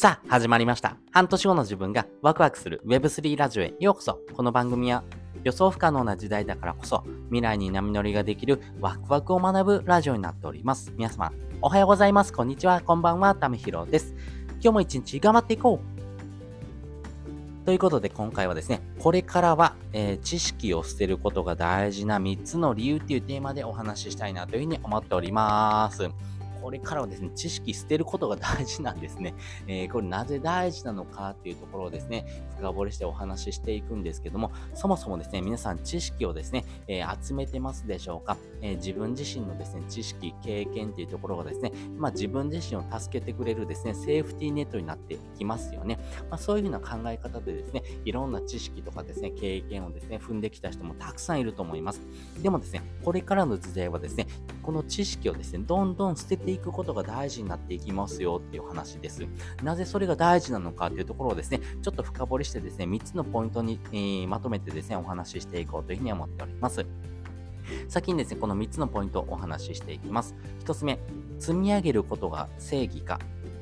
さあ、始まりました。半年後の自分がワクワクする Web3 ラジオへようこそ。この番組は予想不可能な時代だからこそ未来に波乗りができるワクワクを学ぶラジオになっております。皆様、おはようございます。こんにちは。こんばんは。ためひろです。今日も一日頑張っていこうということで今回はですね、これからは、えー知識を捨てることが大事な3つの理由っていうテーマでお話ししたいなというふうに思っております。これからはですね、知識捨てることが大事なんですね。えーこれなぜ大事なのかっていうところをですね、深掘りしてお話ししていくんですけども、そもそもですね、皆さん知識をですね、えー集めてますでしょうか、えー自分自身のですね、知識、経験っていうところがですね、まあ自分自身を助けてくれるですね、セーフティーネットになっていきますよね。まあそういうふうな考え方でですね、いろんな知識とかですね、経験をですね、踏んできた人もたくさんいると思います。でもですね、これからの時代はですね、この知識をですね、どんどん捨てていくことが大事になっていきますよっていう話です。なぜそれが大事なのかっていうところをですね、ちょっと深掘りしてですね、3つのポイントに、えーまとめてですね、お話ししていこうというふうに思っております。先にですね、この3つのポイントをお話ししていきます。1つ目、積み上げることが正義か。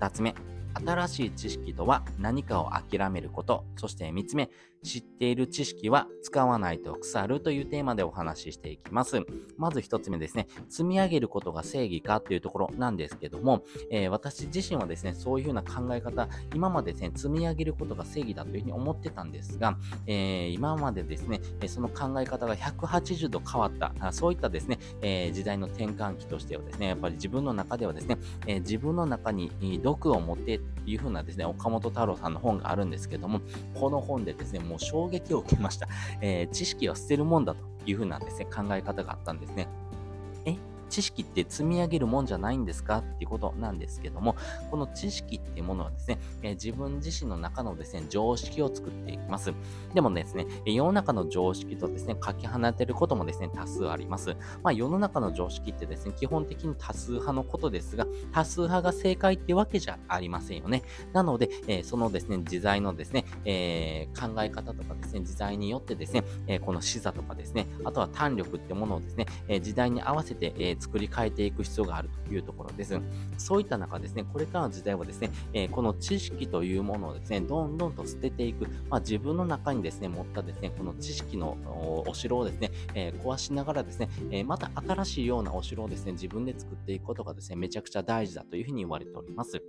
2つ目、新しい知識とは何かを諦めること。そして3つ目、知っている知識は使わないと腐るというテーマでお話ししていきます。まず1つ目ですね、積み上げることが正義かというところなんですけども、えー私自身はですね、そういうふうな考え方、今までですね、積み上げることが正義だというふうに思ってたんですが、えー今までですね、えその考え方が180度変わった、あそういったですね、えー時代の転換期としてはですね、やっぱり自分の中ではですね、えー自分の中に毒を持っていうふうなですね、岡本太郎さんの本があるんですけども、この本でですね、もう衝撃を受けました。えー知識は捨てるもんだというふうなですね、考え方があったんですね。え知識って積み上げるもんじゃないんですかっていうことなんですけども、この知識っていうものはですね、え自分自身の中のですね、常識を作っていきます。でもですね、世の中の常識とですね、かけ離れてることもですね、多数あります。まあ世の中の常識ってですね、基本的に多数派のことですが、多数派が正解ってわけじゃありませんよね。なので、えーそのですね、時代のですね、えー考え方とかですね、時代によってですね、えこの視座とかですね、あとは胆力ってものをですね、え時代に合わせて、えー作り変えていく必要があるというところです。そういった中ですね、これからの時代はですね、えーこの知識というものをですね、どんどんと捨てていく、まあ、自分の中にですね、持ったですね、この知識のおお城をですね、えー壊しながらですね、えーまた新しいようなお城をですね、自分で作っていくことがですね、めちゃくちゃ大事だというふうに言われております。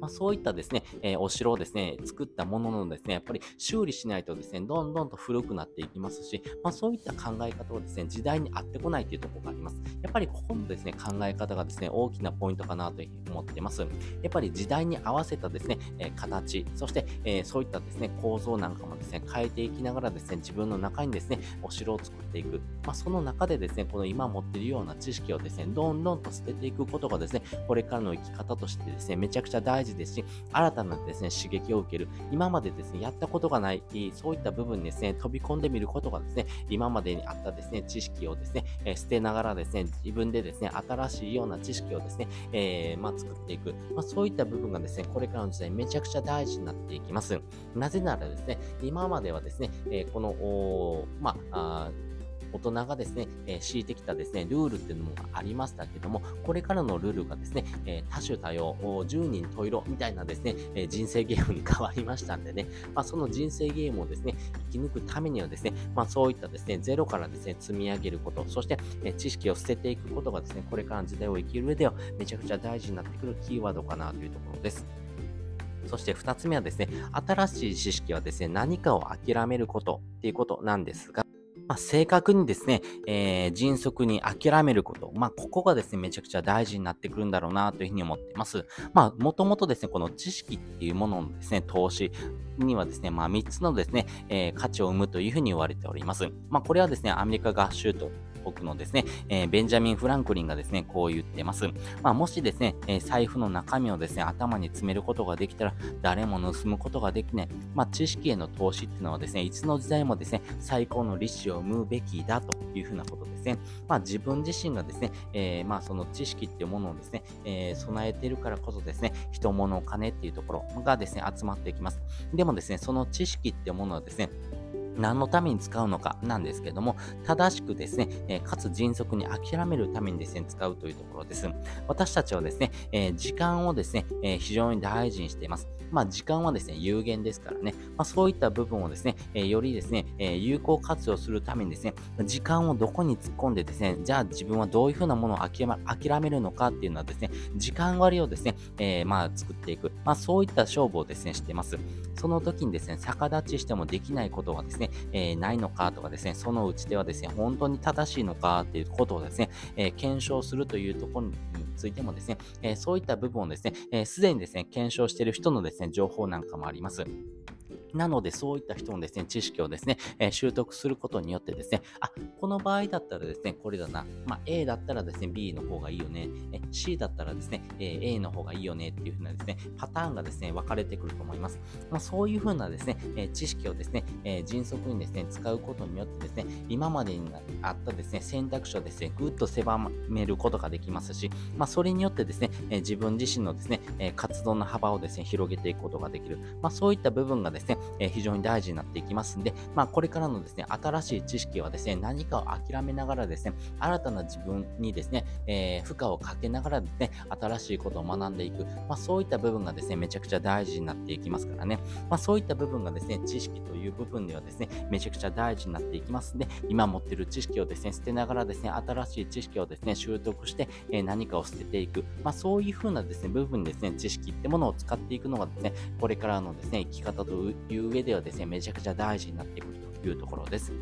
まあ、そういったですね、えーお城をですね、作ったもののですね、やっぱり修理しないとですね、どんどんと古くなっていきますし、まあ、そういった考え方をですね、時代に合ってこないというところがあります。やっぱりここのですね、考え方がですね、大きなポイントかなというふうに思っています。やっぱり時代に合わせたですね、えー形、そして、えーそういったですね、構造なんかもですね、変えていきながらですね、自分の中にですね、お城を作っていく。まあ、その中でですね、この今持っているような知識をですね、どんどんと捨てていくことがですね、これからの生き方としてですね、めちゃくちゃ大事ですし、新たなですね、刺激を受ける。今までですね、やったことがない、そういった部分にですね、飛び込んでみることがですね、今までにあったですね、知識をですね、え捨てながらですね、自分でですね、新しいような知識をですね、えーまあ、作っていく。まあ、そういった部分がですね、これからの時代めちゃくちゃ大事になっていきます。なぜならですね、今まではですね、えこの、まあ、大人がですね、えー敷いてきたですね、ルールっていうのもありましたけども、これからのルールがですね、えー多種多様、10人十色みたいなですね、えー人生ゲームに変わりましたんでね、まあ、その人生ゲームをですね、生き抜くためにはですね、まあ、そういったですね、ゼロからですね、積み上げること、そして、え知識を捨てていくことがですね、これからの時代を生きる上ではめちゃくちゃ大事になってくるキーワードかなというところです。そして2つ目はですね、新しい知識はですね、何かを諦めることっていうことなんですが、まあ、正確にですね、えー迅速に諦めること。まあ、ここがですね、めちゃくちゃ大事になってくるんだろうなというふうに思っています。まあ、もともとですね、この知識っていうもののですね、投資にはですね、まあ、3つのですね、えー価値を生むというふうに言われております。まあ、これはですね、アメリカ合衆と国のですね、えーベンジャミン・フランクリンがですね、こう言ってます。まあ、もしですね、えー財布の中身をですね、頭に詰めることができたら、誰も盗むことができない。まあ、知識への投資っていうのはですね、いつの時代もですね、最高の利子を生むべきだというふうなことですね。まあ、自分自身がですね、えーまあ、その知識っていうものをですね、えー備えているからこそですね、人物金っていうところがですね、集まってきます。でもですね、その知識っていうものはですね、何のために使うのかなんですけども、正しくですね、え、かつ迅速に諦めるためにですね、使うというところです。私たちはですね、え、時間をですね、え、非常に大事にしています。まあ、時間はですね、有限ですからね、まあ、そういった部分をですね、えよりですね、え有効活用するためにですね、時間をどこに突っ込んでですね、じゃあ自分はどういうふうなものを諦めるのかっていうのはですね、時間割をですね、えまあ、作っていく。まあ、そういった勝負をですね、してます。その時にですね、逆立ちしてもできないことはですね、ねえー、ないのかとかですね、そのうちではですね、本当に正しいのかっていうことをですね、えー、検証するというところについてもですね、え、そういった部分をですね、す、えー、で、にですね、検証している人のですね、情報なんかもあります。なので、そういった人のですね、知識をですね、えー、習得することによってですね、あ、この場合だったらですね、これだな。まあ、A だったらですね、B の方がいいよね。え C だったらですね、え A の方がいいよねっていう風なですね、パターンがですね、分かれてくると思います。まあ、そういう風なですね、え知識をですね、え迅速にですね、使うことによってですね、今までにあったですね、選択肢をですね、ぐっと狭めることができますし、まあ、それによってですね、え自分自身のですね、え活動の幅をですね、広げていくことができる。まあ、そういった部分がですね、え非常に大事になっていきますんで、まあ、これからのですね、新しい知識はですね、何かを諦めながらですね、新たな自分にですね、えー、負荷をかけながらですね、新しいことを学んでいく、まあ、そういった部分がですね、めちゃくちゃ大事になっていきますからね、まあ、そういった部分がですね、知識という部分ではですね、めちゃくちゃ大事になっていきますんで、今持っている知識をですね、捨てながらですね、新しい知識をですね、習得して、えー、何かを捨てていく、まあ、そういう風なですね、部分ですね、知識ってものを使っていくのがですね、これからのですね、生き方という上ではですね、めちゃくちゃ大事になってくるというところです。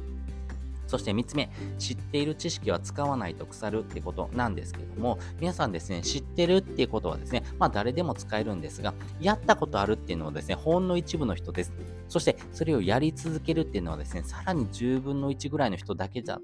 そして3つ目、知っている知識は使わないと腐るってことなんですけども、皆さんですね、知ってるっていうことはですね、まあ誰でも使えるんですが、やったことあるっていうのはですね、ほんの一部の人です。そして、それをやり続けるっていうのはですね、さらに10分の1ぐらいの人だけじゃ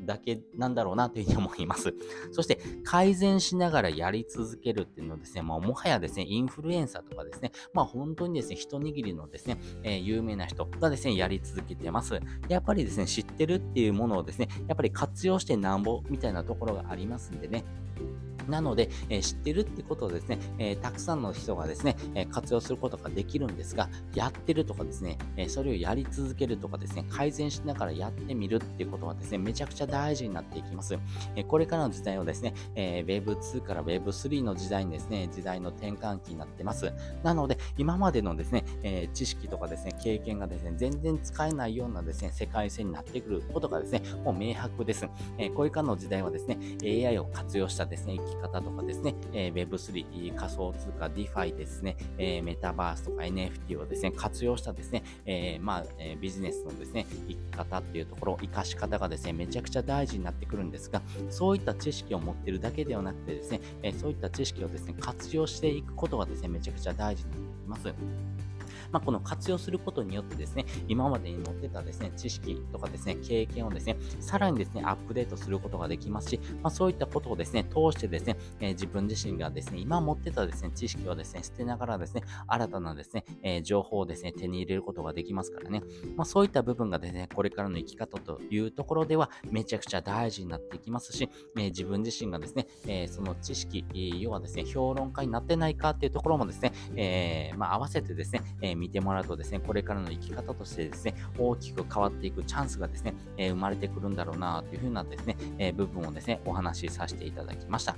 だけなんだろうなというふうに思います。そして改善しながらやり続けるっていうのはですね、まあもはやですね、インフルエンサーとかですね、まあ本当にですね、一握りのですね、えー、有名な人がですね、やり続けてます。やっぱりですね、知ってるっていうものをですね、やっぱり活用してなんぼみたいなところがありますんでね、なので、えー、知ってるってことをですね、えー、たくさんの人がですね、えー、活用することができるんですが、やってるとかですね、えそれをやり続けるとかですね、改善しながらやってみるっていうことはですね、めちゃくちゃ大事になっていきます。えこれからの時代はですね、え Web2 から Web3 の時代にですね、時代の転換期になってます。なので、今までのですね、え知識とかですね、経験がですね、全然使えないようなですね、世界線になってくることがですね、もう明白です。えこれからの時代はですね、AI を活用したですね、き方とかですね、えー、Web3、仮想通貨、DeFi ですね、えー、メタバースとか NFT をですね、活用したですね、えー、まあ、えビジネスのですね、生き方っていうところ、活かし方がですね、めちゃくちゃ大事になってくるんですが、そういった知識を持ってるだけではなくてですね、えそういった知識をですね、活用していくことがですね、めちゃくちゃ大事になってきます。まあ、この活用することによってですね、今までに持ってたですね、知識とかですね、経験をですね、さらにですね、アップデートすることができますし、まあ、そういったことをですね、通してですね、えー、自分自身がですね、今持ってたですね、知識をですね、捨てながらですね、新たなですね、えー、情報をですね、手に入れることができますからね、まあ、そういった部分がですね、これからの生き方というところでは、めちゃくちゃ大事になっていきますし、えー、自分自身がですね、えその知識、要はですね、評論家になってないかっていうところもですね、えまあ、合わせてですね、見てもらうとですね、これからの生き方としてですね、大きく変わっていくチャンスがですね、え生まれてくるんだろうなというふうなですね、え部分をですね、お話しさせていただきました。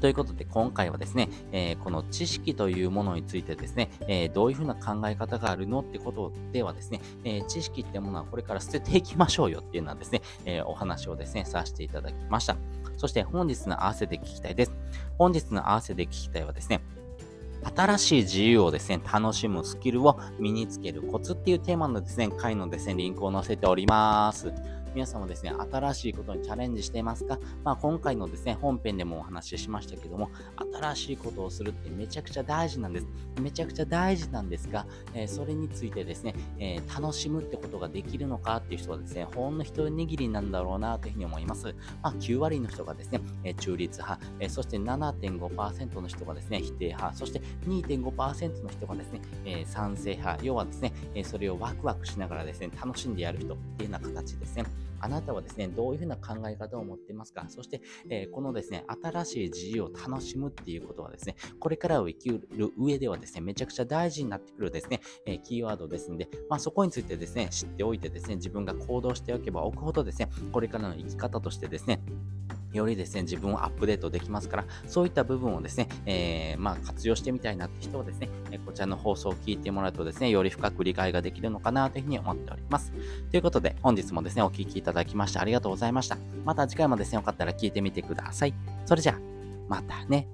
ということで、今回はですね、えー、この知識というものについてですね、えー、どういうふうな考え方があるのってことではですね、えー、知識ってものはこれから捨てていきましょうよっていうのはですね、えお話をですね、させていただきました。そして本日の合わせて聞きたいです。本日の合わせて聞きたいはですね、新しい自由をですね、楽しむスキルを身につけるコツっていうテーマのですね、回のですね、リンクを載せております。皆さんもですね、新しいことにチャレンジしていますか？まあ、今回のですね、本編でもお話ししましたけども、新しいことをするってめちゃくちゃ大事なんです。めちゃくちゃ大事なんですが、えー、それについてですね、えー、楽しむってことができるのかっていう人はですね、ほんの一握りなんだろうなというふうに思います。まあ、9割の人がですね、えー、中立派、えそして7.5%の人がですね、否定派、そして2.5%の人がですね、え賛成派、要はですね、えそれをワクワクしながらですね、楽しんでやる人っていうような形ですね。あなたはですね、どういうふうな考え方を持っていますか？そして、えー、このですね、新しい自由を楽しむっていうことはですね、これからを生きる上ではですね、めちゃくちゃ大事になってくるですね、えー、キーワードですので、まあ、そこについてですね、知っておいてですね、自分が行動しておけばおくほどですね、これからの生き方としてですね、よりですね、自分をアップデートできますから、そういった部分をですね、えー、まあ、活用してみたいなって人をですね、こちらの放送を聞いてもらうとですね、より深く理解ができるのかなというふうに思っております。ということで、本日もですね、お聴きいただきましてありがとうございました。また次回もですね、よかったら聞いてみてください。それじゃあ、またね。